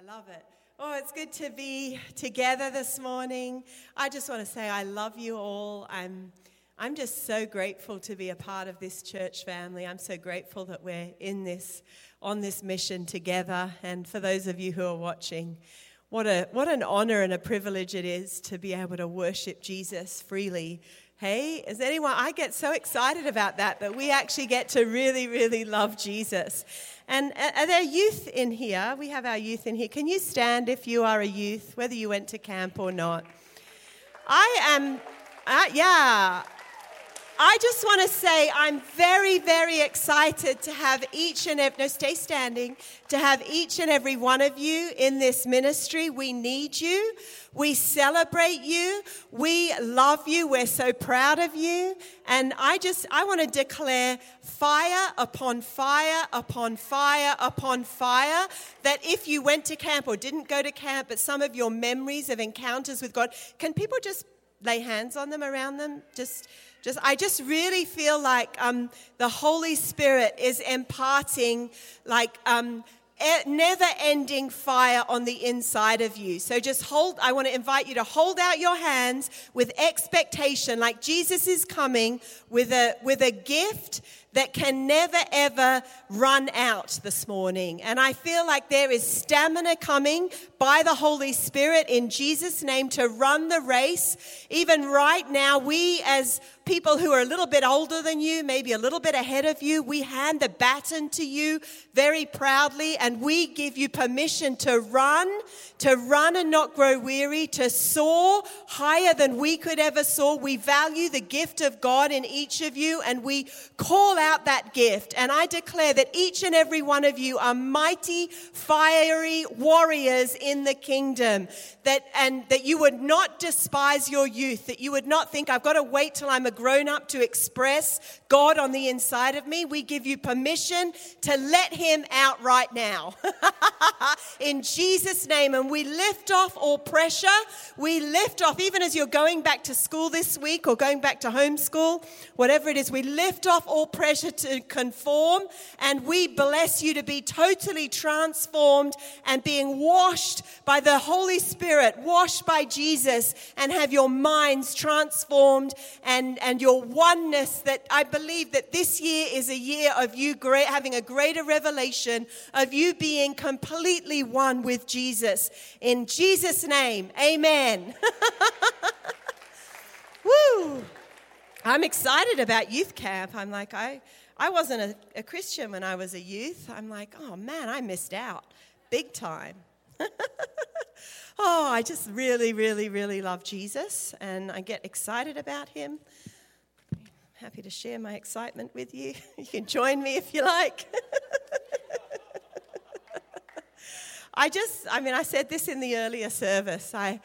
I love it. Oh, it's good to be together this morning. I just want to say I love you all. I'm, I'm just so grateful to be a part of this church family. I'm so grateful that we're in this, on this mission together. And for those of you who are watching, what, a, what an honor and a privilege it is to be able to worship Jesus freely. Hey, is anyone? I get so excited about that, that we actually get to really, really love Jesus. And are there youth in here? We have our youth in here. Can you stand if you are a youth, whether you went to camp or not? I am, uh, yeah. I just want to say I'm very, very excited to have each and every, no, stay standing, to have each and every one of you in this ministry. We need you. We celebrate you. We love you. We're so proud of you. And I just, I want to declare fire upon fire upon fire upon fire that if you went to camp or didn't go to camp, but some of your memories of encounters with God, can people just lay hands on them around them? Just, just, I just really feel like um, the Holy Spirit is imparting like um, never ending fire on the inside of you. So just hold, I want to invite you to hold out your hands with expectation, like Jesus is coming with a, with a gift that can never ever run out this morning. And I feel like there is stamina coming by the Holy Spirit in Jesus' name to run the race. Even right now, we as people who are a little bit older than you, maybe a little bit ahead of you, we hand the baton to you very proudly and we give you permission to run, to run and not grow weary, to soar higher than we could ever soar. We value the gift of God in each of you and we call out that gift. And I declare that each and every one of you are mighty, fiery warriors in the kingdom. That, and that you would not despise your youth, that you would not think, I've got to wait till I'm a grown up to express God on the inside of me. We give you permission to let Him out right now. in Jesus' name. And we lift off all pressure. We lift off, even as you're going back to school this week or going back to homeschool, whatever it is, we lift off all pressure to conform and we bless you to be totally transformed and being washed by the Holy Spirit, washed by Jesus, and have your minds transformed and, and your oneness. That I believe that this year is a year of you great, having a greater revelation of you being completely one with Jesus. In Jesus' name, amen. Woo! I'm excited about youth camp. I'm like, I, I wasn't a, a Christian when I was a youth. I'm like, oh man, I missed out big time. oh, I just really, really, really love Jesus and I get excited about him. I'm happy to share my excitement with you. You can join me if you like. I just, I mean, I said this in the earlier service. I,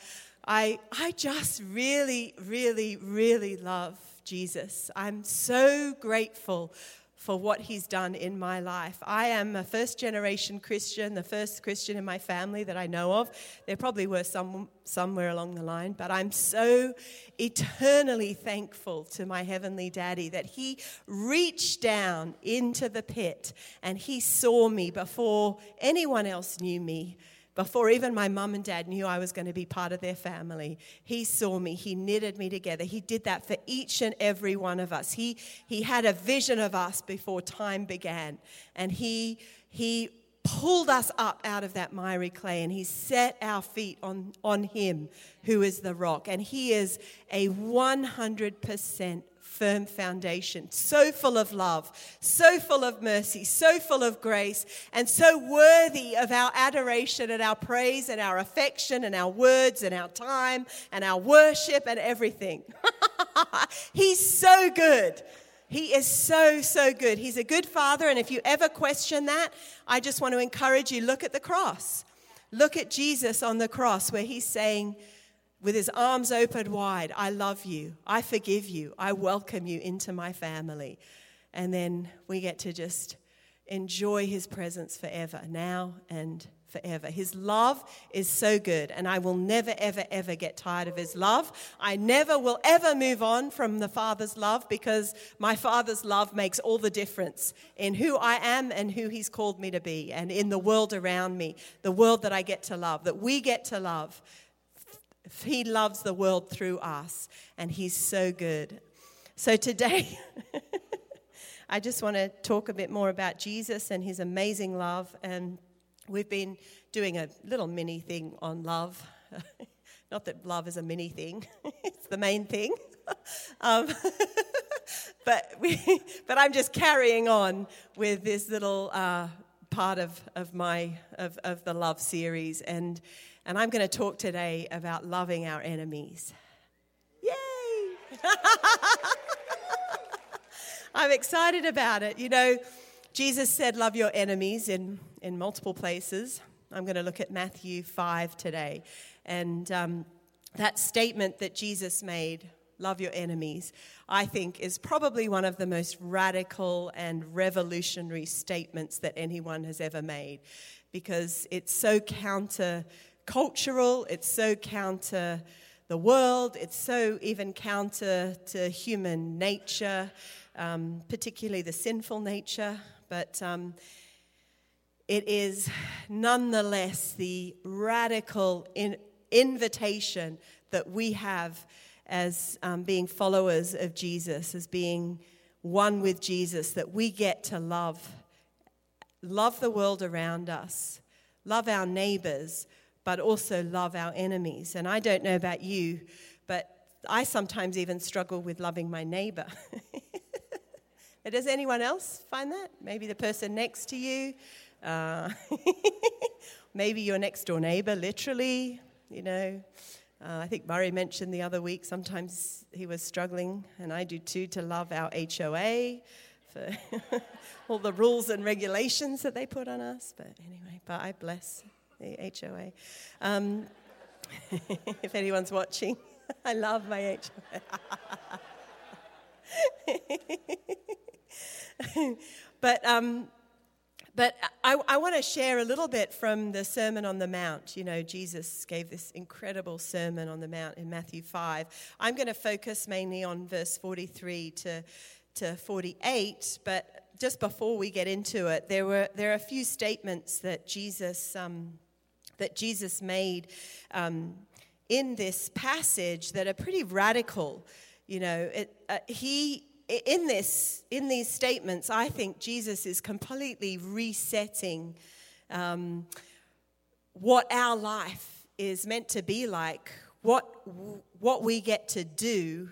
I, I just really, really, really love Jesus. I'm so grateful for what he's done in my life. I am a first generation Christian, the first Christian in my family that I know of. There probably were some somewhere along the line, but I'm so eternally thankful to my heavenly daddy that he reached down into the pit and he saw me before anyone else knew me before even my mum and dad knew I was going to be part of their family, He saw me. He knitted me together. He did that for each and every one of us. He, he had a vision of us before time began. And He, he pulled us up out of that miry clay and He set our feet on, on Him, who is the rock. And He is a 100% firm foundation, so full of love, so full of mercy, so full of grace, and so worthy of our adoration and our praise and our affection and our words and our time and our worship and everything. He's so good. He is so, so good. He's a good father, and if you ever question that, I just want to encourage you look at the cross. Look at Jesus on the cross where he's saying, with his arms open wide, I love you, I forgive you, I welcome you into my family. And then we get to just enjoy his presence forever, now and forever. His love is so good, and I will never, ever, ever get tired of His love. I never will ever move on from the Father's love because my Father's love makes all the difference in who I am and who He's called me to be, and in the world around me, the world that I get to love, that we get to love. He loves the world through us, and He's so good. So today, I just want to talk a bit more about Jesus and His amazing love and We've been doing a little mini thing on love. Not that love is a mini thing, it's the main thing. um, but, we, but I'm just carrying on with this little uh, part of, of, my, of, of the love series. And, and I'm going to talk today about loving our enemies. Yay! I'm excited about it. You know, Jesus said, Love your enemies in, in multiple places. I'm going to look at Matthew 5 today. And um, that statement that Jesus made, love your enemies, I think is probably one of the most radical and revolutionary statements that anyone has ever made because it's so counter cultural, it's so counter the world, it's so even counter to human nature, um, particularly the sinful nature but um, it is nonetheless the radical in- invitation that we have as um, being followers of Jesus, as being one with Jesus, that we get to love. Love the world around us, love our neighbors, but also love our enemies. And I don't know about you, but I sometimes even struggle with loving my neighbor. Does anyone else find that? Maybe the person next to you. Uh, maybe your next door neighbor, literally, you know. Uh, I think Murray mentioned the other week sometimes he was struggling, and I do too, to love our HOA for all the rules and regulations that they put on us. But anyway, but I bless the HOA. Um, if anyone's watching, I love my HOA. but um, but I, I want to share a little bit from the Sermon on the Mount. You know, Jesus gave this incredible Sermon on the Mount in Matthew 5. I'm going to focus mainly on verse 43 to, to 48, but just before we get into it, there, were, there are a few statements that Jesus, um, that Jesus made um, in this passage that are pretty radical. You know, it, uh, he in this, in these statements, I think Jesus is completely resetting um, what our life is meant to be like, what what we get to do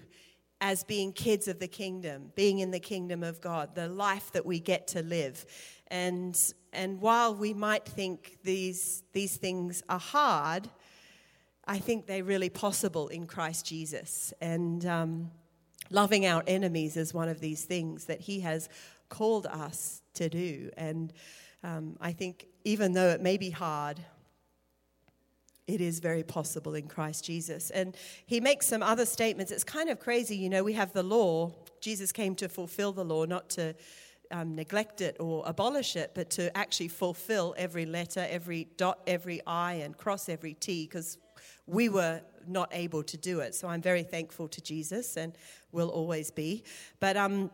as being kids of the kingdom, being in the kingdom of God, the life that we get to live, and and while we might think these these things are hard, I think they're really possible in Christ Jesus, and. Um, Loving our enemies is one of these things that He has called us to do. And um, I think even though it may be hard, it is very possible in Christ Jesus. And he makes some other statements. It's kind of crazy, you know, we have the law. Jesus came to fulfill the law, not to um, neglect it or abolish it, but to actually fulfill every letter, every dot, every I, and cross every T, because we were not able to do it. So I'm very thankful to Jesus and will always be. But, um,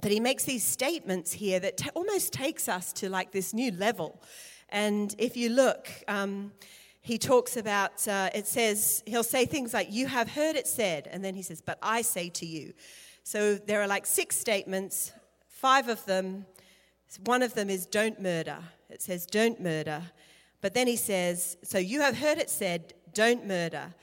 but he makes these statements here that t- almost takes us to like this new level. And if you look, um, he talks about, uh, it says, he'll say things like, You have heard it said. And then he says, But I say to you. So there are like six statements, five of them, one of them is don't murder. It says, Don't murder. But then he says, So you have heard it said, Don't murder.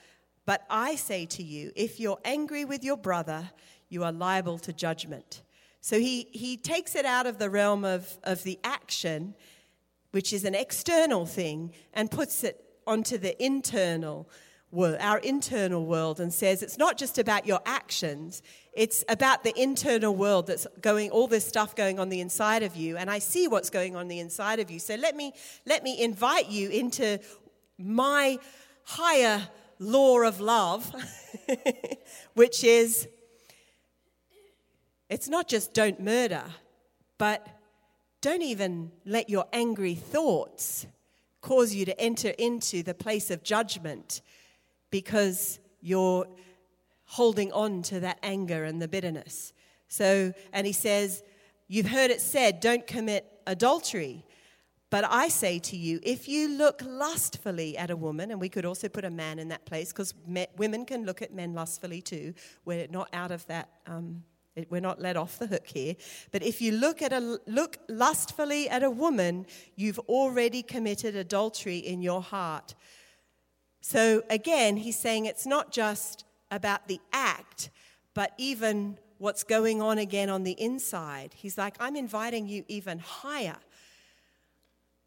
But I say to you, if you're angry with your brother, you are liable to judgment. So he, he takes it out of the realm of, of the action, which is an external thing, and puts it onto the internal world, our internal world, and says it's not just about your actions, it's about the internal world that's going, all this stuff going on the inside of you. And I see what's going on the inside of you. So let me, let me invite you into my higher law of love, which is it's not just don't murder, but don't even let your angry thoughts cause you to enter into the place of judgment because you're holding on to that anger and the bitterness. So, and he says, You've heard it said, don't commit adultery. But I say to you, if you look lustfully at a woman, and we could also put a man in that place because women can look at men lustfully too. We're not out of that. Um, we're not let off the hook here. But if you look at a look lustfully at a woman, you've already committed adultery in your heart. So again, he's saying it's not just about the act, but even what's going on again on the inside. He's like, I'm inviting you even higher.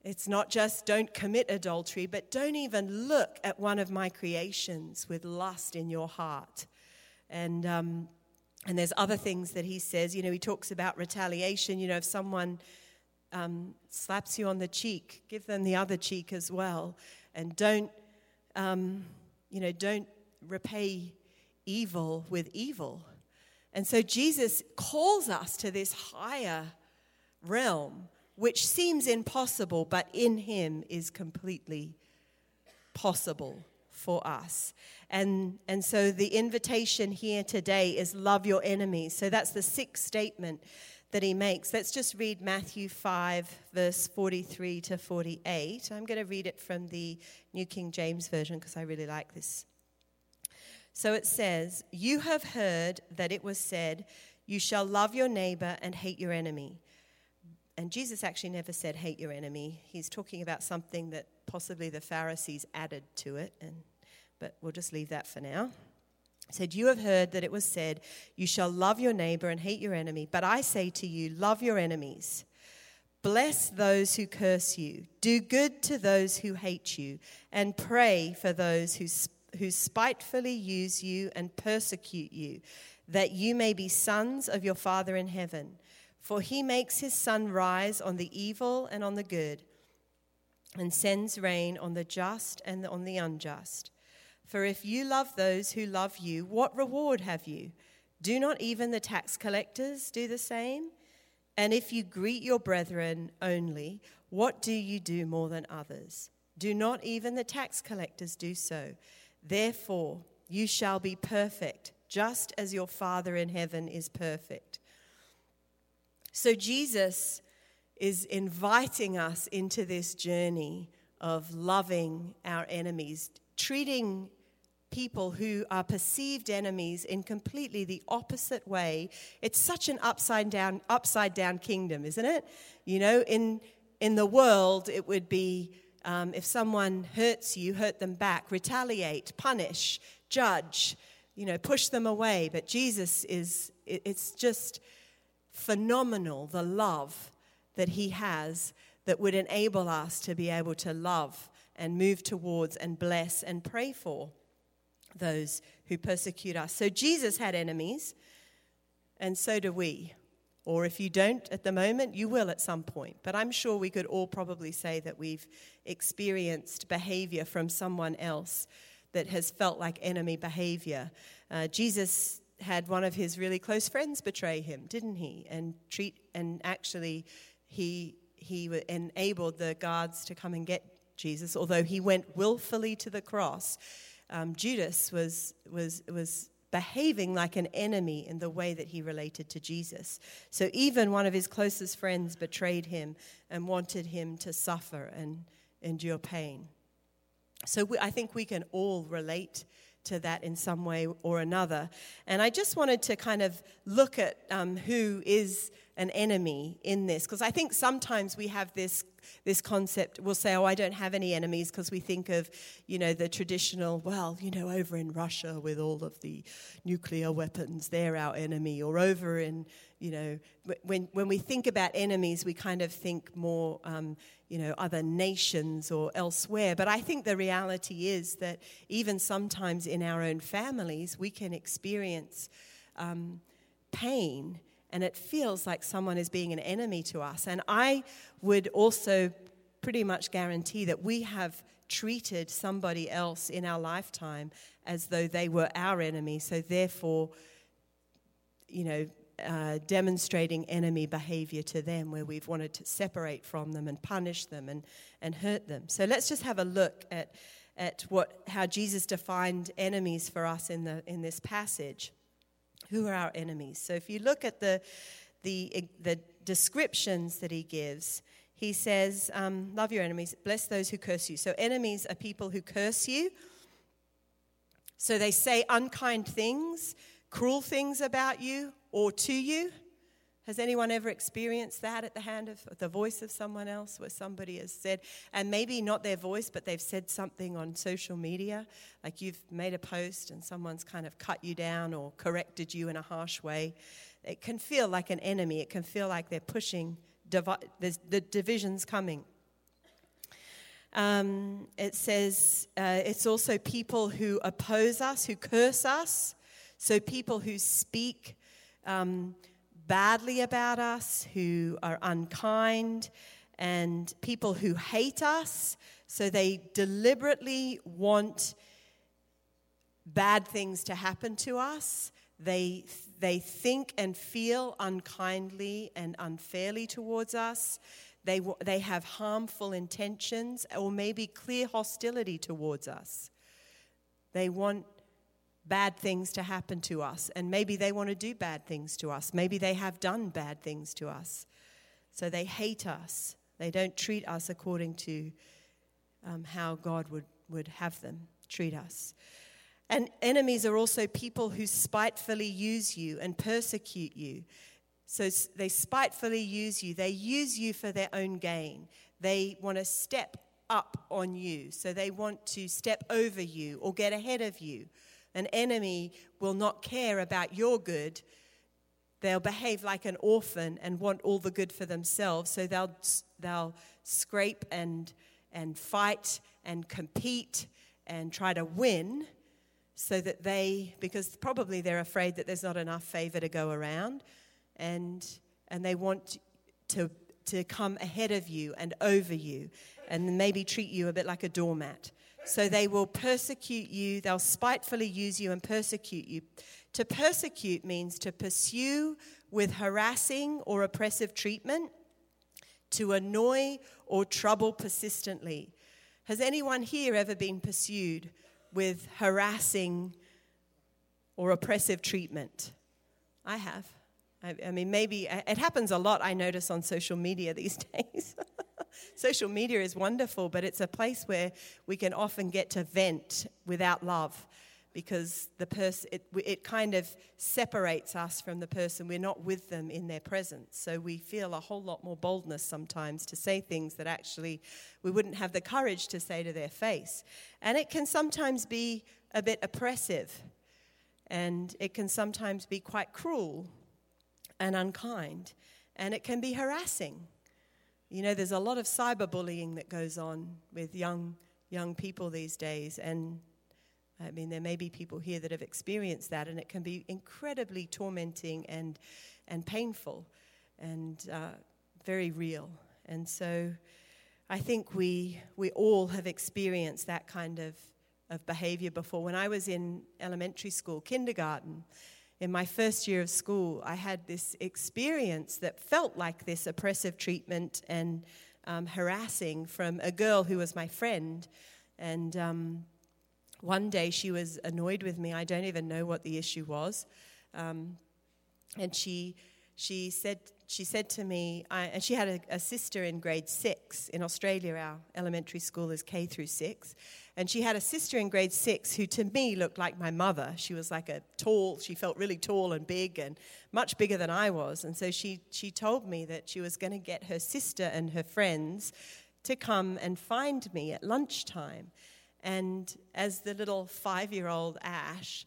It's not just don't commit adultery, but don't even look at one of my creations with lust in your heart. And, um, and there's other things that he says. You know, he talks about retaliation. You know, if someone um, slaps you on the cheek, give them the other cheek as well. And don't, um, you know, don't repay evil with evil. And so Jesus calls us to this higher realm, which seems impossible, but in Him is completely possible for us. And, and so the invitation here today is love your enemies. So that's the sixth statement that he makes. Let's just read Matthew 5, verse 43 to 48. I'm going to read it from the New King James Version because I really like this so it says, You have heard that it was said, You shall love your neighbor and hate your enemy. And Jesus actually never said, Hate your enemy. He's talking about something that possibly the Pharisees added to it, and, but we'll just leave that for now. Said, You have heard that it was said, You shall love your neighbor and hate your enemy. But I say to you, Love your enemies. Bless those who curse you. Do good to those who hate you. And pray for those who who spitefully use you and persecute you, that you may be sons of your Father in heaven. For he makes his sun rise on the evil and on the good, and sends rain on the just and on the unjust. For if you love those who love you, what reward have you? Do not even the tax collectors do the same? And if you greet your brethren only, what do you do more than others? Do not even the tax collectors do so? Therefore, you shall be perfect, just as your Father in heaven is perfect. So, Jesus is inviting us into this journey of loving our enemies, treating people who are perceived enemies in completely the opposite way. It's such an upside down, upside down kingdom, isn't it? You know, in, in the world, it would be um, if someone hurts you, hurt them back, retaliate, punish, judge, you know, push them away. But Jesus is, it's just phenomenal the love that he has that would enable us to be able to love and move towards and bless and pray for those who persecute us. So Jesus had enemies, and so do we. Or if you don't at the moment, you will at some point. But I'm sure we could all probably say that we've experienced behavior from someone else that has felt like enemy behavior. Uh, Jesus had one of his really close friends betray him, didn't he? And treat and actually he he enabled the guards to come and get Jesus, although he went willfully to the cross. Um, Judas was was was behaving like an enemy in the way that he related to Jesus. So even one of his closest friends betrayed him and wanted him to suffer and endure pain. So we, I think we can all relate to that in some way or another. And I just wanted to kind of look at um, who is an enemy in this, because I think sometimes we have this this concept. We'll say, "Oh, I don't have any enemies," because we think of, you know, the traditional. Well, you know, over in Russia with all of the nuclear weapons, they're our enemy. Or over in, you know, when when we think about enemies, we kind of think more, um, you know, other nations or elsewhere. But I think the reality is that even sometimes in our own families, we can experience um, pain and it feels like someone is being an enemy to us. And I would also pretty much guarantee that we have treated somebody else in our lifetime as though they were our enemy. So, therefore, you know, uh, demonstrating enemy behavior to them, where we've wanted to separate from them and punish them and, and hurt them. So let's just have a look at, at what, how Jesus defined enemies for us in, the, in this passage. Who are our enemies? So if you look at the, the, the descriptions that he gives, he says, um, Love your enemies, bless those who curse you. So enemies are people who curse you. So they say unkind things, cruel things about you or to you. Has anyone ever experienced that at the hand of the voice of someone else where somebody has said, and maybe not their voice, but they've said something on social media, like you've made a post and someone's kind of cut you down or corrected you in a harsh way? It can feel like an enemy. It can feel like they're pushing, divi- the division's coming. Um, it says uh, it's also people who oppose us, who curse us. So people who speak um, badly about us, who are unkind, and people who hate us. So they deliberately want bad things to happen to us. They, they think and feel unkindly and unfairly towards us. They, they have harmful intentions or maybe clear hostility towards us. They want bad things to happen to us, and maybe they want to do bad things to us. Maybe they have done bad things to us. So they hate us. They don't treat us according to um, how God would, would have them treat us. And enemies are also people who spitefully use you and persecute you. So they spitefully use you. They use you for their own gain. They want to step up on you. So they want to step over you or get ahead of you. An enemy will not care about your good. They'll behave like an orphan and want all the good for themselves. So they'll, they'll scrape and, and fight and compete and try to win so that they, because probably they're afraid that there's not enough favor to go around and, and they want to, to come ahead of you and over you and maybe treat you a bit like a doormat. So they will persecute you, they'll spitefully use you and persecute you. To persecute means to pursue with harassing or oppressive treatment, to annoy or trouble persistently. Has anyone here ever been pursued with harassing or oppressive treatment? I have. I, I mean, maybe it happens a lot, I notice, on social media these days. Social media is wonderful, but it's a place where we can often get to vent without love because the person it, it kind of separates us from the person. We're not with them in their presence. So we feel a whole lot more boldness sometimes to say things that actually we wouldn't have the courage to say to their face. And it can sometimes be a bit oppressive and it can sometimes be quite cruel and unkind, and it can be harassing. You know, there's a lot of cyberbullying that goes on with young, young people these days, and I mean, there may be people here that have experienced that, and it can be incredibly tormenting and, and painful and uh, very real. And so I think we, we all have experienced that kind of, of behavior before. When I was in elementary school, kindergarten, in my first year of school, I had this experience that felt like this oppressive treatment and um, harassing from a girl who was my friend. And um, one day she was annoyed with me. I don't even know what the issue was. Um, and she, she, said, she said to me, I, and she had a, a sister in grade six. In Australia, our elementary school is K through six. And she had a sister in grade six who, to me, looked like my mother. She was like a tall, she felt really tall and big and much bigger than I was. And so she, she told me that she was going to get her sister and her friends to come and find me at lunchtime. And as the little five year old Ash,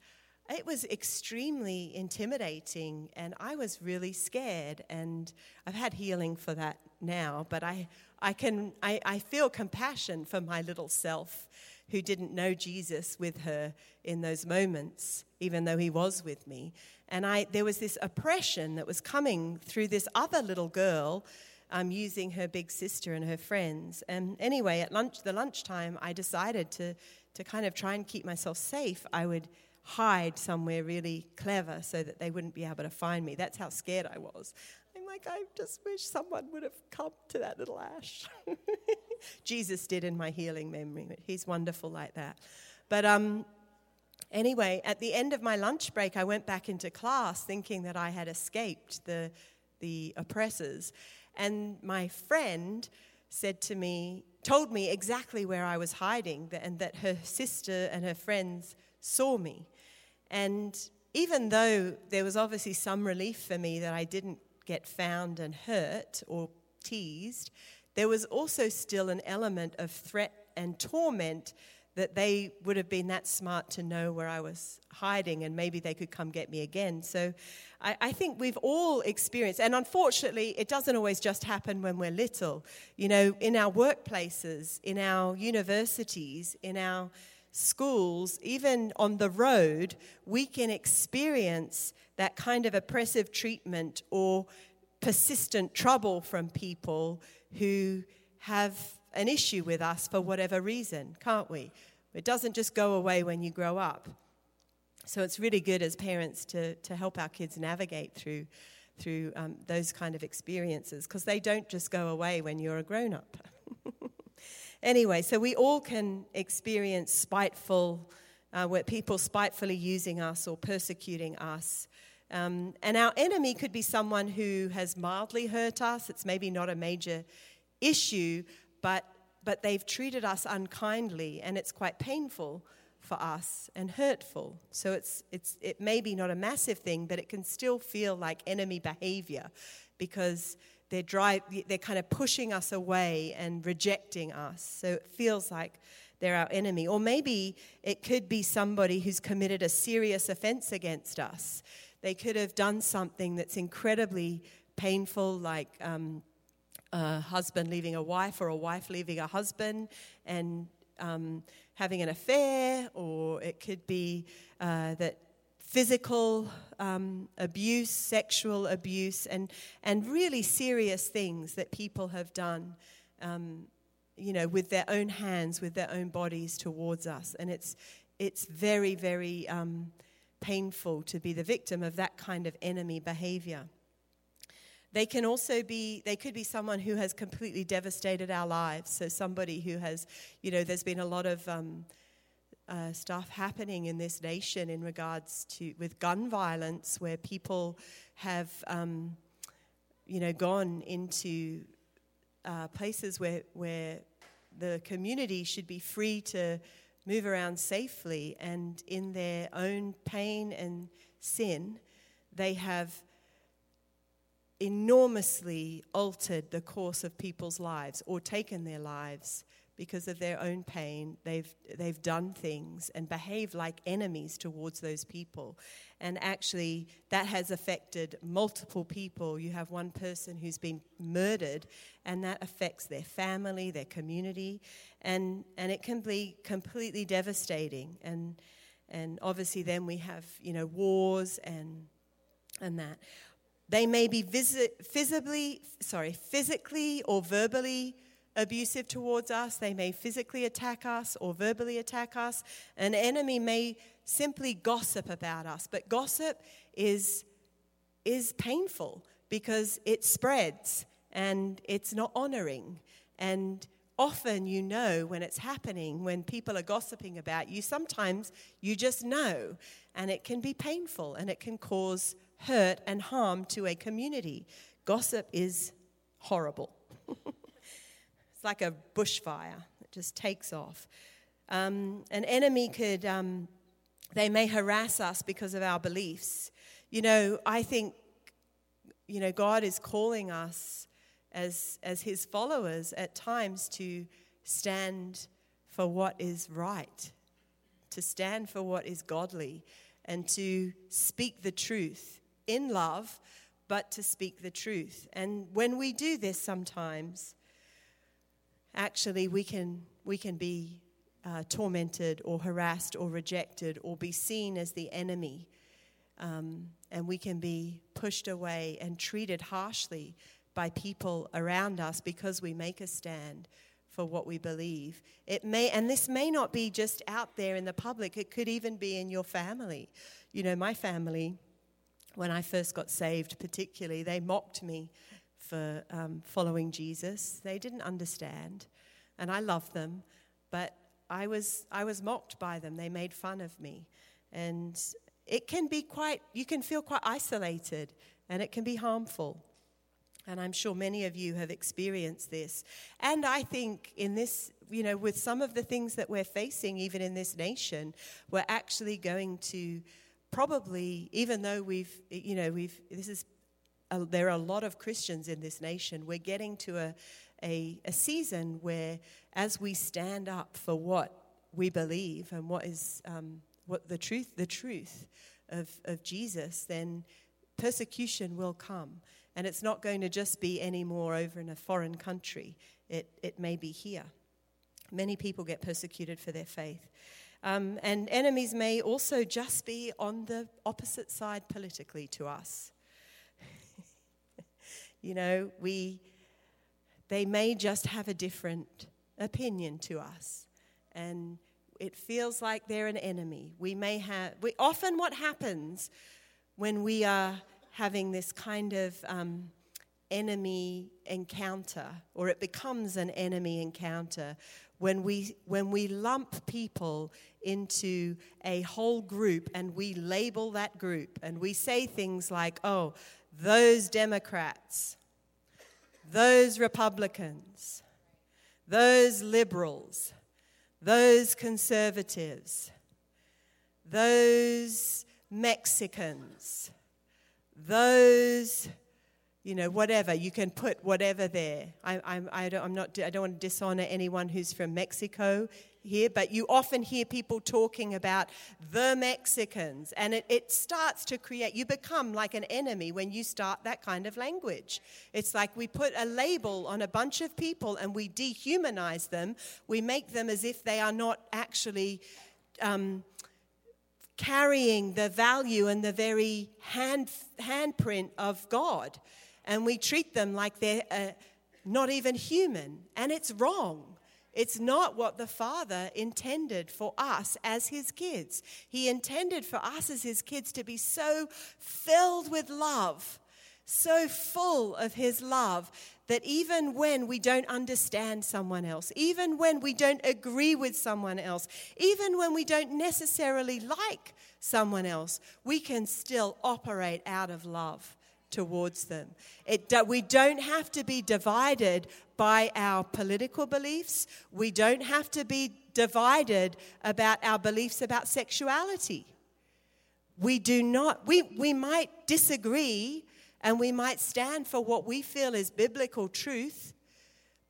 it was extremely intimidating, and I was really scared. And I've had healing for that now, but I, I, can, I, I feel compassion for my little self who didn't know Jesus with her in those moments, even though he was with me. And I, there was this oppression that was coming through this other little girl um, using her big sister and her friends. And anyway, at lunch, the lunchtime, I decided to, to kind of try and keep myself safe. I would hide somewhere really clever so that they wouldn't be able to find me. That's how scared I was. I'm like, I just wish someone would have come to that little ash. Jesus did in my healing memory. He's wonderful like that. But um, anyway, at the end of my lunch break, I went back into class thinking that I had escaped the, the oppressors. And my friend said to me, told me exactly where I was hiding, and that her sister and her friends saw me. And even though there was obviously some relief for me that I didn't get found and hurt or teased, there was also still an element of threat and torment that they would have been that smart to know where I was hiding and maybe they could come get me again. So I, I, think we've all experienced, and unfortunately, it doesn't always just happen when we're little. You know, in our workplaces, in our universities, in our schools, even on the road, we can experience that kind of oppressive treatment or persistent trouble from people who have an issue with us for whatever reason, can't we? It doesn't just go away when you grow up. So it's really good as parents to, to help our kids navigate through, through um, those kind of experiences because they don't just go away when you're a grown up. Anyway, so we all can experience spiteful, uh, where people spitefully using us or persecuting us. Um, and our enemy could be someone who has mildly hurt us. It's maybe not a major issue, but, but they've treated us unkindly, and it's quite painful for us and hurtful. So it's, it's, it may be not a massive thing, but it can still feel like enemy behavior because they're, drive, they're kind of pushing us away and rejecting us. So it feels like they're our enemy. Or maybe it could be somebody who's committed a serious offense against us. They could have done something that's incredibly painful, like um, a husband leaving a wife or a wife leaving a husband and um, having an affair, or it could be uh, that physical um, abuse, sexual abuse, and, and really serious things that people have done, um, you know, with their own hands, with their own bodies towards us. And it's, it's very, very um, painful to be the victim of that kind of enemy behavior. They can also be, they could be someone who has completely devastated our lives. So somebody who has, you know, there's been a lot of, um, uh, stuff happening in this nation in regards to with gun violence, where people have, um, you know, gone into uh, places where where the community should be free to move around safely, and in their own pain and sin, they have enormously altered the course of people's lives or taken their lives because of their own pain, they've, they've done things and behaved like enemies towards those people. And actually, that has affected multiple people. You have one person who's been murdered, and that affects their family, their community, and, and it can be completely devastating. And, and obviously, then we have, you know, wars and, and that. They may be visit, visibly, sorry, physically or verbally abusive towards us. They may physically attack us or verbally attack us. An enemy may simply gossip about us, but gossip is, is painful because it spreads and it's not honoring. And often you know when it's happening, when people are gossiping about you, sometimes you just know. And it can be painful and it can cause hurt and harm to a community. Gossip is horrible. like a bushfire, it just takes off. Um, an enemy could, um, they may harass us because of our beliefs. You know, I think, you know, God is calling us as, as his followers at times to stand for what is right, to stand for what is godly, and to speak the truth in love, but to speak the truth. And when we do this sometimes, actually we can, we can be uh, tormented or harassed or rejected or be seen as the enemy. Um, and we can be pushed away and treated harshly by people around us because we make a stand for what we believe. It may, and this may not be just out there in the public, it could even be in your family. You know, my family, when I first got saved, particularly, they mocked me for um, following Jesus. They didn't understand, and I loved them, but I was, I was mocked by them. They made fun of me. And it can be quite, you can feel quite isolated, and it can be harmful. And I'm sure many of you have experienced this. And I think in this, you know, with some of the things that we're facing, even in this nation, we're actually going to probably, even though we've, you know, we've, this is, there are a lot of Christians in this nation, we're getting to a, a, a season where as we stand up for what we believe and what is um, what the truth, the truth of, of Jesus, then persecution will come. And it's not going to just be any more over in a foreign country, it, it may be here. Many people get persecuted for their faith. Um, and enemies may also just be on the opposite side politically to us. You know, we, they may just have a different opinion to us. And it feels like they're an enemy. We may have, we, often what happens when we are having this kind of um, enemy encounter, or it becomes an enemy encounter, when we, when we lump people into a whole group and we label that group and we say things like, oh, those Democrats, those Republicans, those liberals, those conservatives, those Mexicans, those, you know, whatever. You can put whatever there. I, I'm, I don't, I'm not, I don't want to dishonor anyone who's from Mexico here, but you often hear people talking about the Mexicans, and it, it, starts to create, you become like an enemy when you start that kind of language. It's like we put a label on a bunch of people and we dehumanize them. We make them as if they are not actually. Um, carrying the value and the very hand, handprint of God. And we treat them like they're uh, not even human. And it's wrong. It's not what the Father intended for us as His kids. He intended for us as His kids to be so filled with love, so full of His love, that even when we don't understand someone else, even when we don't agree with someone else, even when we don't necessarily like someone else, we can still operate out of love towards them. It, we don't have to be divided by our political beliefs. We don't have to be divided about our beliefs about sexuality. We do not, we, we might disagree and we might stand for what we feel is biblical truth,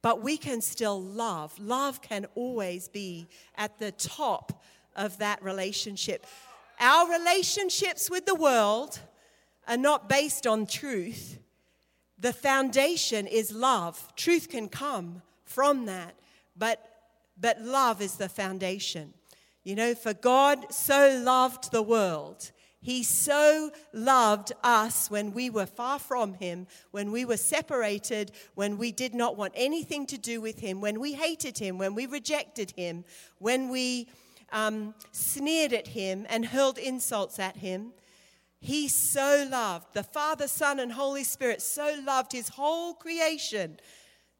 but we can still love. Love can always be at the top of that relationship. Our relationships with the world are not based on truth. The foundation is love. Truth can come from that, but, but love is the foundation. You know, for God so loved the world. He so loved us when we were far from Him, when we were separated, when we did not want anything to do with Him, when we hated Him, when we rejected Him, when we um, sneered at Him and hurled insults at Him. He so loved, the Father, Son, and Holy Spirit so loved his whole creation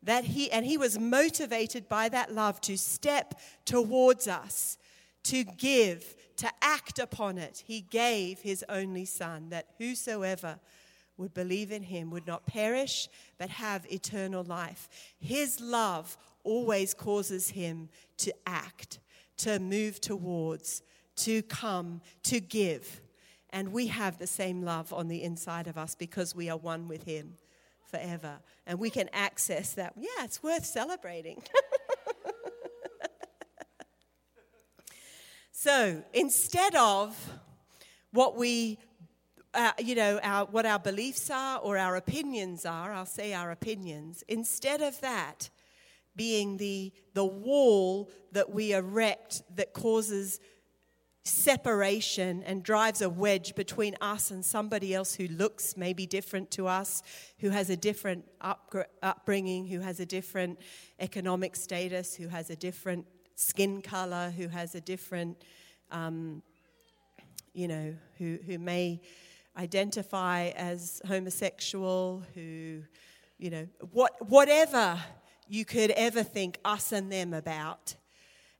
that he, and he was motivated by that love to step towards us, to give, to act upon it. He gave his only Son that whosoever would believe in him would not perish but have eternal life. His love always causes him to act, to move towards, to come, to give. And we have the same love on the inside of us because we are one with Him forever. And we can access that. Yeah, it's worth celebrating. so instead of what we uh, you know, our, what our beliefs are or our opinions are, I'll say our opinions, instead of that being the, the wall that we erect that causes separation and drives a wedge between us and somebody else who looks maybe different to us, who has a different upbringing, who has a different economic status, who has a different skin color, who has a different, um, you know, who, who may identify as homosexual, who, you know, what, whatever you could ever think us and them about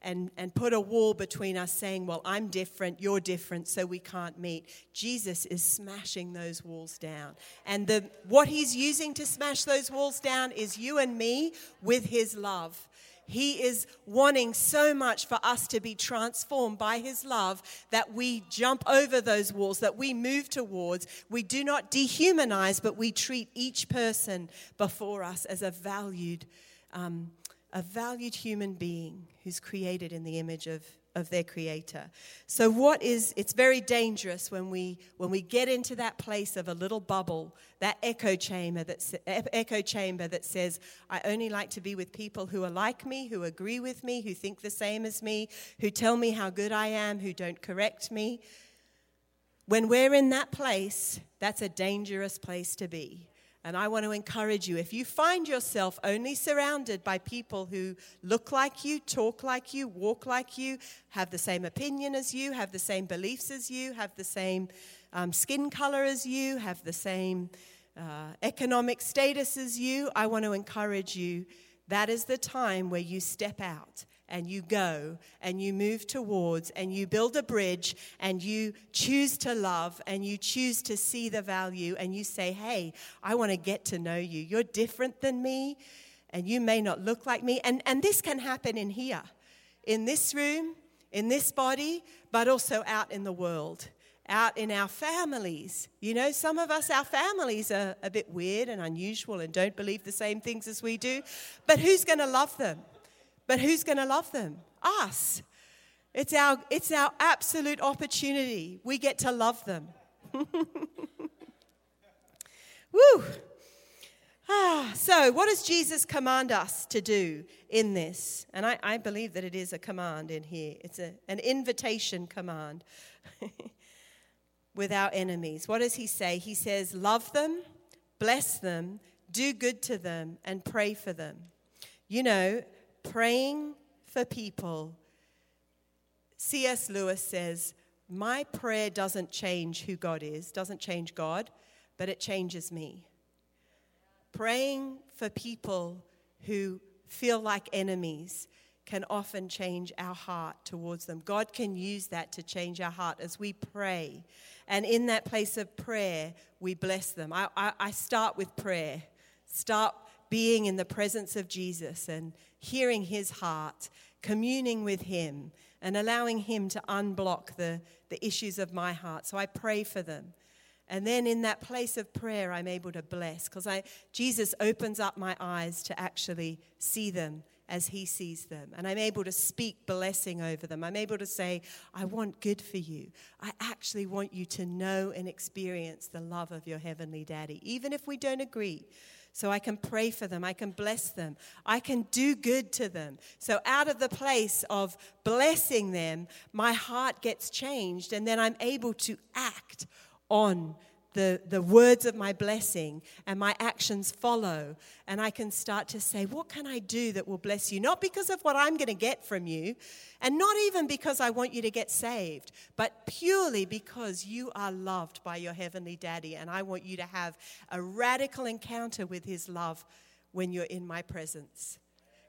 and, and put a wall between us saying, Well, I'm different, you're different, so we can't meet. Jesus is smashing those walls down. And the, what he's using to smash those walls down is you and me with his love. He is wanting so much for us to be transformed by His love that we jump over those walls, that we move towards. We do not dehumanize, but we treat each person before us as a valued um, a valued human being who's created in the image of, of their creator. So what is it's very dangerous when we when we get into that place of a little bubble, that echo chamber that echo chamber that says I only like to be with people who are like me, who agree with me, who think the same as me, who tell me how good I am, who don't correct me. When we're in that place, that's a dangerous place to be. And I want to encourage you if you find yourself only surrounded by people who look like you, talk like you, walk like you, have the same opinion as you, have the same beliefs as you, have the same um, skin color as you, have the same uh, economic status as you, I want to encourage you that is the time where you step out and you go and you move towards and you build a bridge and you choose to love and you choose to see the value and you say, Hey, I want to get to know you. You're different than me and you may not look like me. And, and this can happen in here, in this room, in this body, but also out in the world. Out in our families. You know, some of us, our families are a bit weird and unusual and don't believe the same things as we do. But who's going to love them? But who's going to love them? Us. It's our, it's our absolute opportunity. We get to love them. Woo! Ah, so, what does Jesus command us to do in this? And I, I believe that it is a command in here. It's a, an invitation command with our enemies. What does he say? He says, Love them, bless them, do good to them, and pray for them. You know, praying for people, C.S. Lewis says, My prayer doesn't change who God is, doesn't change God, but it changes me. Praying for people who feel like enemies can often change our heart towards them. God can use that to change our heart as we pray. And in that place of prayer, we bless them. I, I, I start with prayer. Start being in the presence of Jesus and hearing his heart, communing with him, and allowing him to unblock the, the issues of my heart. So I pray for them. And then in that place of prayer, I'm able to bless because Jesus opens up my eyes to actually see them as he sees them. And I'm able to speak blessing over them. I'm able to say, I want good for you. I actually want you to know and experience the love of your heavenly daddy, even if we don't agree. So I can pray for them. I can bless them. I can do good to them. So out of the place of blessing them, my heart gets changed, and then I'm able to act on the, the words of my blessing and my actions follow. And I can start to say, What can I do that will bless you? Not because of what I'm going to get from you, and not even because I want you to get saved, but purely because you are loved by your heavenly daddy. And I want you to have a radical encounter with his love when you're in my presence.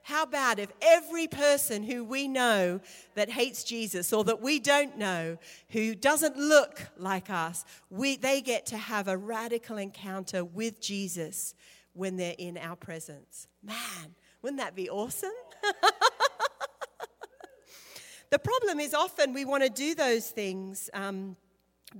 How bad if every person who we know that hates Jesus or that we don't know, who doesn't look like us, we, they get to have a radical encounter with Jesus when they're in our presence? Man, wouldn't that be awesome? the problem is often we want to do those things. Um,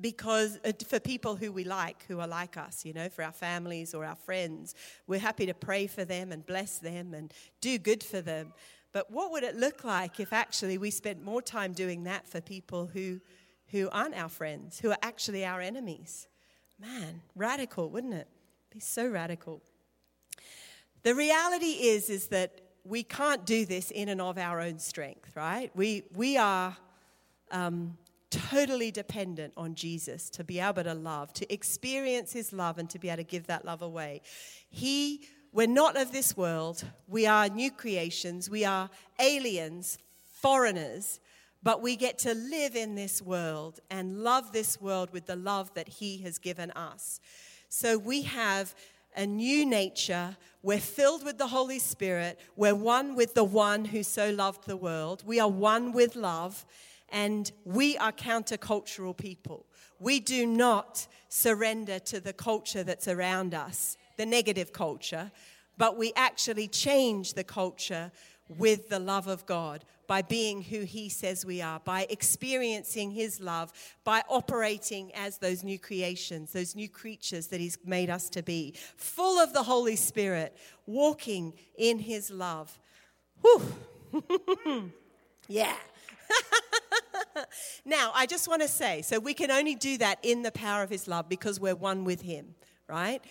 because uh, for people who we like, who are like us, you know, for our families or our friends, we're happy to pray for them and bless them and do good for them. But what would it look like if actually we spent more time doing that for people who, who aren't our friends, who are actually our enemies? Man, radical, wouldn't it? Be so radical. The reality is, is that we can't do this in and of our own strength, right? We, we are um, totally dependent on Jesus to be able to love, to experience his love, and to be able to give that love away. He, we're not of this world. We are new creations. We are aliens, foreigners, but we get to live in this world and love this world with the love that he has given us. So we have a new nature. We're filled with the Holy Spirit. We're one with the one who so loved the world. We are one with love, and we are countercultural people. We do not surrender to the culture that's around us, the negative culture, but we actually change the culture with the love of God by being who He says we are, by experiencing His love, by operating as those new creations, those new creatures that He's made us to be, full of the Holy Spirit, walking in His love. Whew. yeah. now, I just want to say so we can only do that in the power of His love because we're one with Him, right?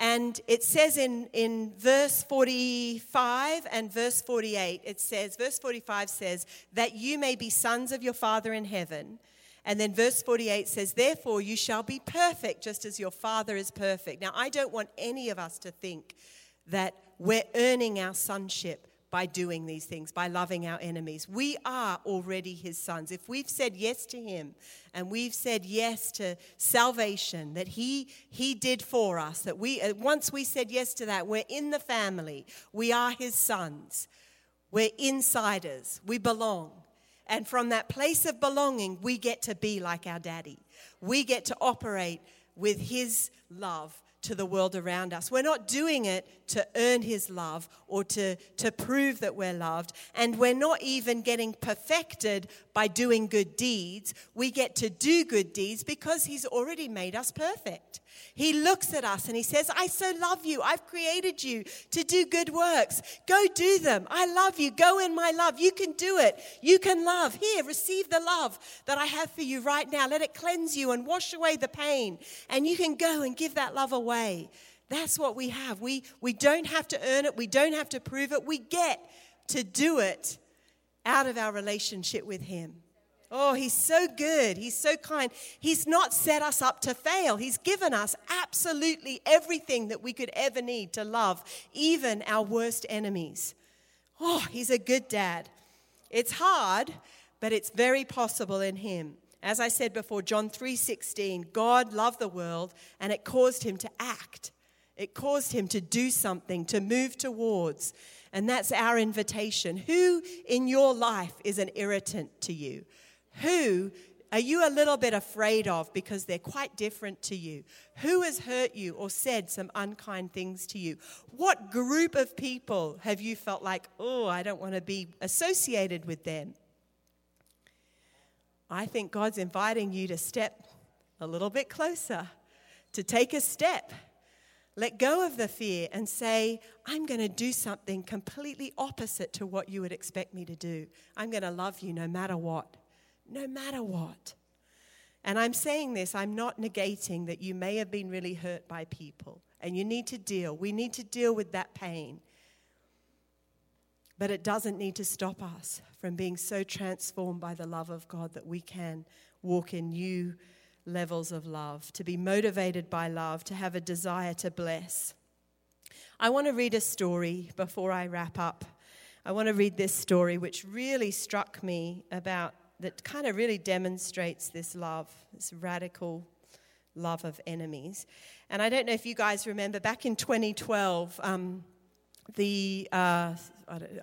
And it says in, in verse 45 and verse 48, it says, verse 45 says, that you may be sons of your Father in heaven. And then verse 48 says, Therefore you shall be perfect, just as your Father is perfect. Now, I don't want any of us to think that we're earning our sonship by doing these things, by loving our enemies. We are already his sons. If we've said yes to him and we've said yes to salvation that he he did for us, that we uh, once we said yes to that, we're in the family. We are his sons. We're insiders. We belong. And from that place of belonging, we get to be like our daddy. We get to operate with his love to the world around us. We're not doing it to earn his love or to, to prove that we're loved. And we're not even getting perfected by doing good deeds. We get to do good deeds because he's already made us perfect. He looks at us and he says, I so love you. I've created you to do good works. Go do them. I love you. Go in my love. You can do it. You can love. Here, receive the love that I have for you right now. Let it cleanse you and wash away the pain. And you can go and give that love away. That's what we have. We, we don't have to earn it, we don't have to prove it. We get to do it out of our relationship with Him. Oh, he's so good. He's so kind. He's not set us up to fail. He's given us absolutely everything that we could ever need to love, even our worst enemies. Oh, he's a good dad. It's hard, but it's very possible in him. As I said before, John 3:16, God loved the world and it caused him to act. It caused him to do something, to move towards. And that's our invitation. Who in your life is an irritant to you? Who are you a little bit afraid of because they're quite different to you? Who has hurt you or said some unkind things to you? What group of people have you felt like, oh, I don't want to be associated with them? I think God's inviting you to step a little bit closer, to take a step. Let go of the fear and say, I'm going to do something completely opposite to what you would expect me to do. I'm going to love you no matter what no matter what. And I'm saying this, I'm not negating that you may have been really hurt by people and you need to deal. We need to deal with that pain. But it doesn't need to stop us from being so transformed by the love of God that we can walk in new levels of love, to be motivated by love, to have a desire to bless. I want to read a story before I wrap up. I want to read this story, which really struck me about that kind of really demonstrates this love, this radical love of enemies. And I don't know if you guys remember back in 2012, um, the uh,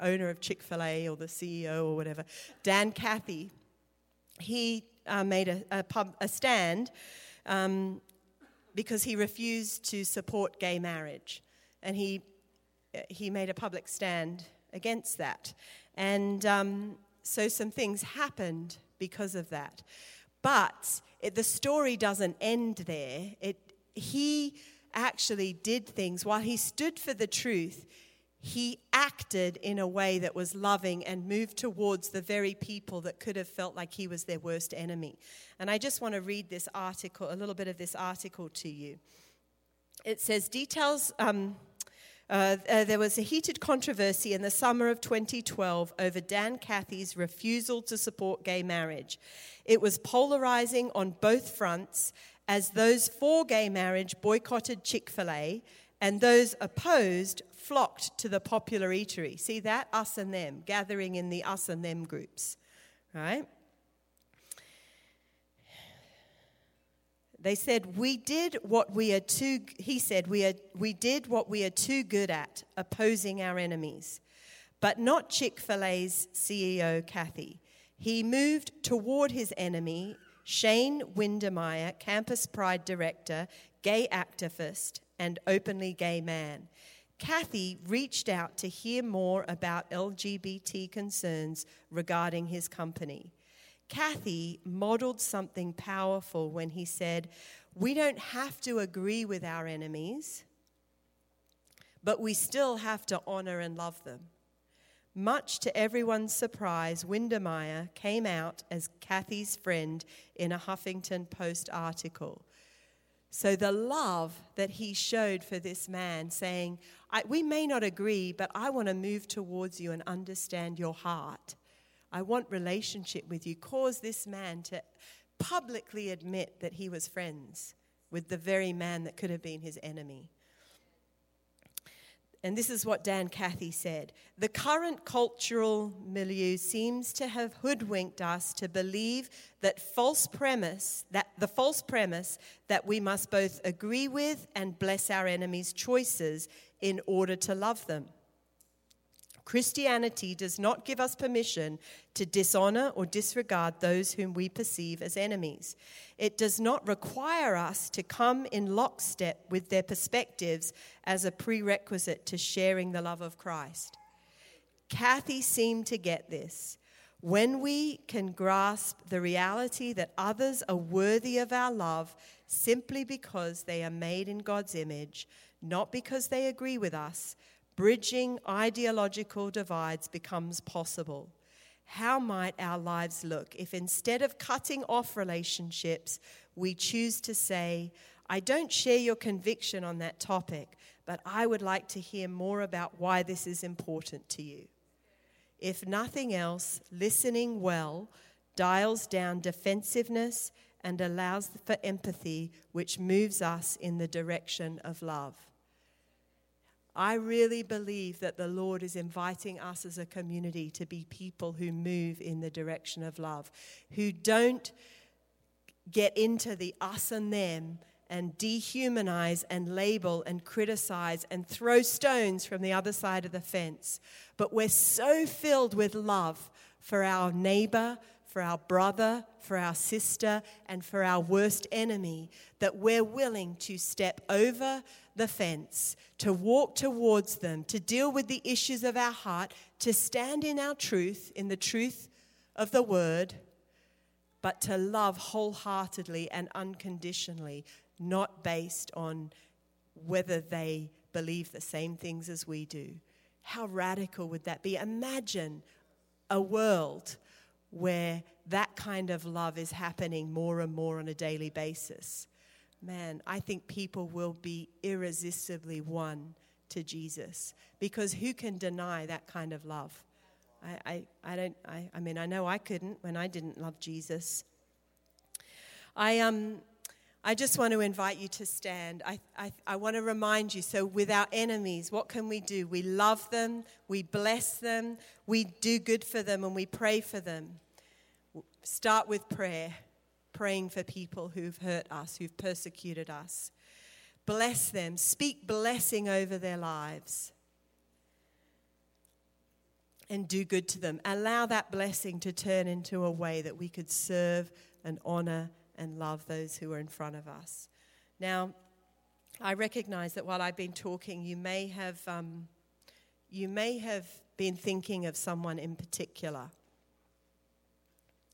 owner of Chick fil A or the CEO or whatever, Dan Cathy, he uh, made a, a, pub, a stand um, because he refused to support gay marriage. And he, he made a public stand against that. And um, so some things happened because of that. But it, the story doesn't end there. It, he actually did things while he stood for the truth. He acted in a way that was loving and moved towards the very people that could have felt like he was their worst enemy. And I just want to read this article, a little bit of this article to you. It says details. Um, Uh, uh, there was a heated controversy in the summer of 2012 over Dan Cathy's refusal to support gay marriage. It was polarizing on both fronts as those for gay marriage boycotted Chick fil A and those opposed flocked to the popular eatery. See that? Us and them, gathering in the us and them groups, right? They said, We did what we are too, he said, we, are, we did what we are too good at, opposing our enemies. But not Chick fil A's CEO, Cathy. He moved toward his enemy, Shane Windmeyer, Campus Pride Director, gay activist, and openly gay man. Cathy reached out to hear more about LGBT concerns regarding his company. Cathy modeled something powerful when he said, We don't have to agree with our enemies, but we still have to honor and love them. Much to everyone's surprise, Windmeyer came out as Cathy's friend in a Huffington Post article. So, the love that he showed for this man, saying, We may not agree, but I want to move towards you and understand your heart. I want relationship with you, Cause this man to publicly admit that he was friends with the very man that could have been his enemy. And this is what Dan Cathy said The current cultural milieu seems to have hoodwinked us to believe that false premise, that the false premise that we must both agree with and bless our enemies' choices in order to love them. Christianity does not give us permission to dishonor or disregard those whom we perceive as enemies. It does not require us to come in lockstep with their perspectives as a prerequisite to sharing the love of Christ. Cathy seemed to get this. When we can grasp the reality that others are worthy of our love simply because they are made in God's image, not because they agree with us, bridging ideological divides becomes possible. How might our lives look if instead of cutting off relationships, we choose to say, I don't share your conviction on that topic, but I would like to hear more about why this is important to you. If nothing else, listening well dials down defensiveness and allows for empathy, which moves us in the direction of love. I really believe that the Lord is inviting us as a community to be people who move in the direction of love, who don't get into the us and them and dehumanize and label and criticize and throw stones from the other side of the fence. But we're so filled with love for our neighbor, for our brother, for our sister, and for our worst enemy that we're willing to step over the fence, to walk towards them, to deal with the issues of our heart, to stand in our truth, in the truth of the word, but to love wholeheartedly and unconditionally, not based on whether they believe the same things as we do. How radical would that be? Imagine a world where that kind of love is happening more and more on a daily basis man, I think people will be irresistibly won to Jesus because who can deny that kind of love? I, I, I don't, I, I mean, I know I couldn't when I didn't love Jesus. I, um, I just want to invite you to stand. I, I, I want to remind you so, with our enemies, what can we do? We love them, we bless them, we do good for them, and we pray for them. Start with prayer praying for people who've hurt us, who've persecuted us. Bless them, speak blessing over their lives, and do good to them. Allow that blessing to turn into a way that we could serve and honor and love those who are in front of us. Now, I recognize that while I've been talking, you may have, um, you may have been thinking of someone in particular,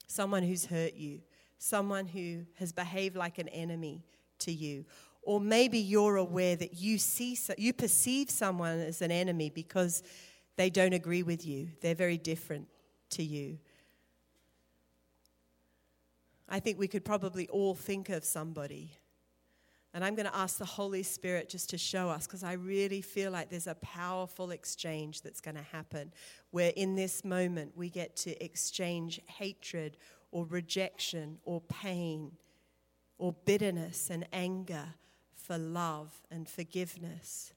someone who's hurt you, someone who has behaved like an enemy to you. Or maybe you're aware that you see you perceive someone as an enemy because they don't agree with you. They're very different to you. I think we could probably all think of somebody And I'm going to ask the Holy Spirit just to show us because I really feel like there's a powerful exchange that's going to happen where in this moment we get to exchange hatred or rejection or pain or bitterness and anger for love and forgiveness.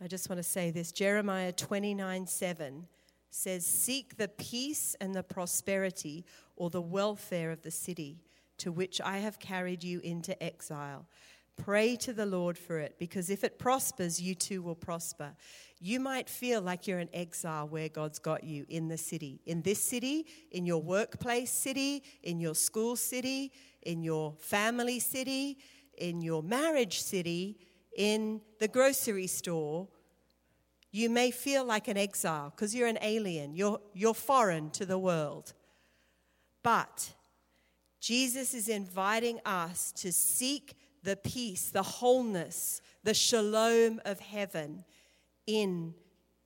I just want to say this Jeremiah 29 7 says, Seek the peace and the prosperity or the welfare of the city to which I have carried you into exile. Pray to the Lord for it, because if it prospers, you too will prosper. You might feel like you're in exile where God's got you in the city, in this city, in your workplace city, in your school city, in your family city, in your marriage city, in the grocery store. You may feel like an exile because you're an alien, you're, you're foreign to the world. But Jesus is inviting us to seek the peace, the wholeness, the shalom of heaven in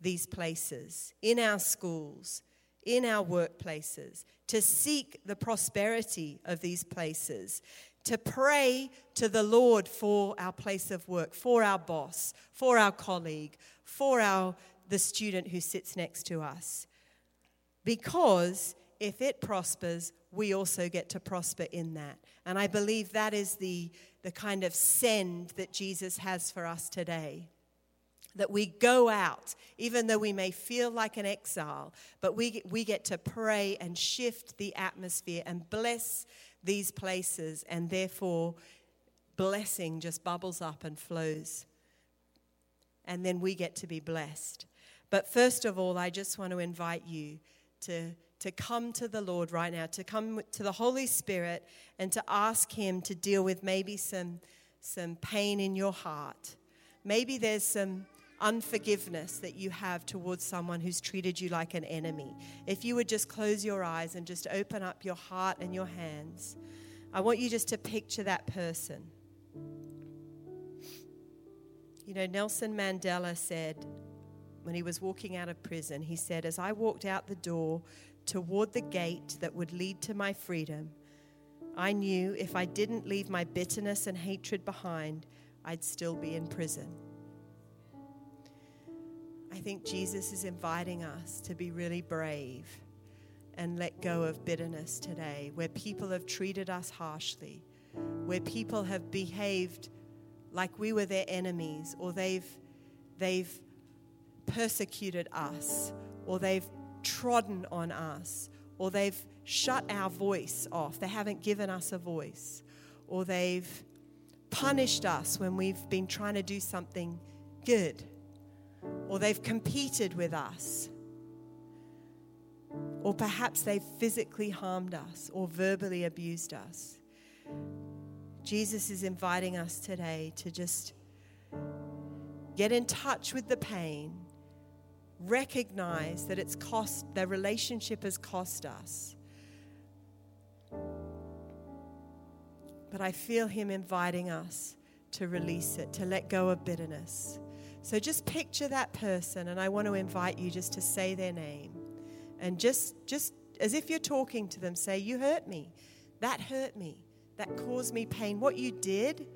these places, in our schools, in our workplaces, to seek the prosperity of these places, to pray to the Lord for our place of work, for our boss, for our colleague, for our, the student who sits next to us. Because if it prospers, we also get to prosper in that. And I believe that is the, the kind of send that Jesus has for us today. That we go out, even though we may feel like an exile, but we, we get to pray and shift the atmosphere and bless these places, and therefore blessing just bubbles up and flows. And then we get to be blessed. But first of all, I just want to invite you to to come to the Lord right now, to come to the Holy Spirit and to ask Him to deal with maybe some, some pain in your heart. Maybe there's some unforgiveness that you have towards someone who's treated you like an enemy. If you would just close your eyes and just open up your heart and your hands, I want you just to picture that person. You know, Nelson Mandela said, when he was walking out of prison, he said, As I walked out the door toward the gate that would lead to my freedom, I knew if I didn't leave my bitterness and hatred behind, I'd still be in prison. I think Jesus is inviting us to be really brave and let go of bitterness today, where people have treated us harshly, where people have behaved like we were their enemies, or they've, they've persecuted us, or they've trodden on us, or they've shut our voice off. They haven't given us a voice, or they've punished us when we've been trying to do something good, or they've competed with us, or perhaps they've physically harmed us or verbally abused us. Jesus is inviting us today to just get in touch with the pain recognize that it's cost, their relationship has cost us. But I feel Him inviting us to release it, to let go of bitterness. So just picture that person, and I want to invite you just to say their name. And just, just as if you're talking to them, say, You hurt me. That hurt me. That caused me pain. What you did,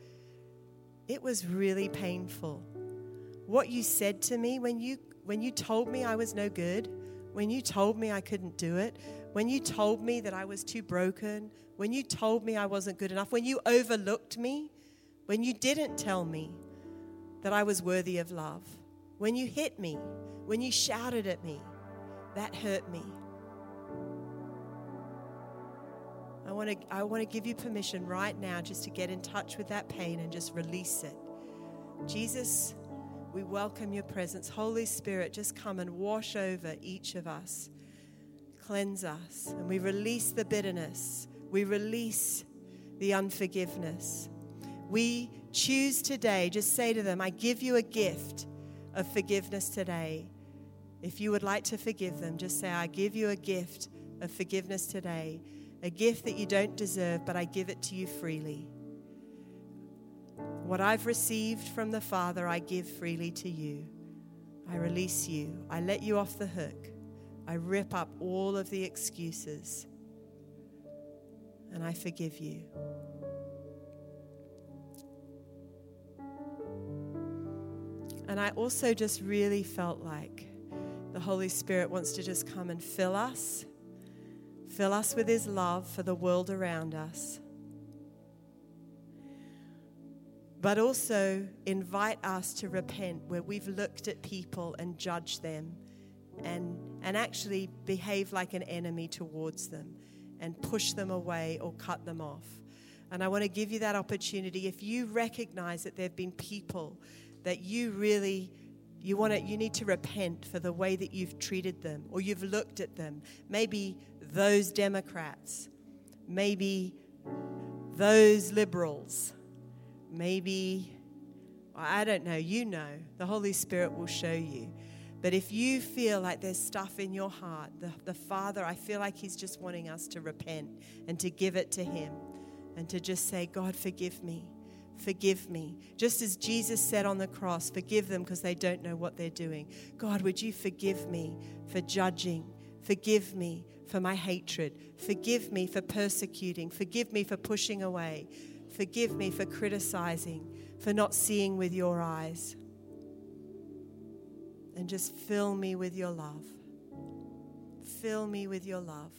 it was really painful. What you said to me when you when you told me I was no good, when you told me I couldn't do it, when you told me that I was too broken, when you told me I wasn't good enough, when you overlooked me, when you didn't tell me that I was worthy of love, when you hit me, when you shouted at me, that hurt me. I want to I want to give you permission right now just to get in touch with that pain and just release it. Jesus we welcome your presence. Holy Spirit, just come and wash over each of us. Cleanse us. And we release the bitterness. We release the unforgiveness. We choose today, just say to them, I give you a gift of forgiveness today. If you would like to forgive them, just say, I give you a gift of forgiveness today. A gift that you don't deserve, but I give it to you freely. What I've received from the Father, I give freely to you. I release you. I let you off the hook. I rip up all of the excuses. and I forgive you. And I also just really felt like the Holy Spirit wants to just come and fill us, fill us with His love for the world around us, but also invite us to repent where we've looked at people and judged them and, and actually behave like an enemy towards them and push them away or cut them off. And I want to give you that opportunity. If you recognize that there have been people that you really you want to you need to repent for the way that you've treated them or you've looked at them maybe those democrats maybe those liberals maybe i don't know you know the holy spirit will show you but if you feel like there's stuff in your heart the, the father i feel like he's just wanting us to repent and to give it to him and to just say god forgive me Forgive me. Just as Jesus said on the cross, forgive them because they don't know what they're doing. God, would you forgive me for judging? Forgive me for my hatred. Forgive me for persecuting. Forgive me for pushing away. Forgive me for criticizing, for not seeing with your eyes. And just fill me with your love. Fill me with your love.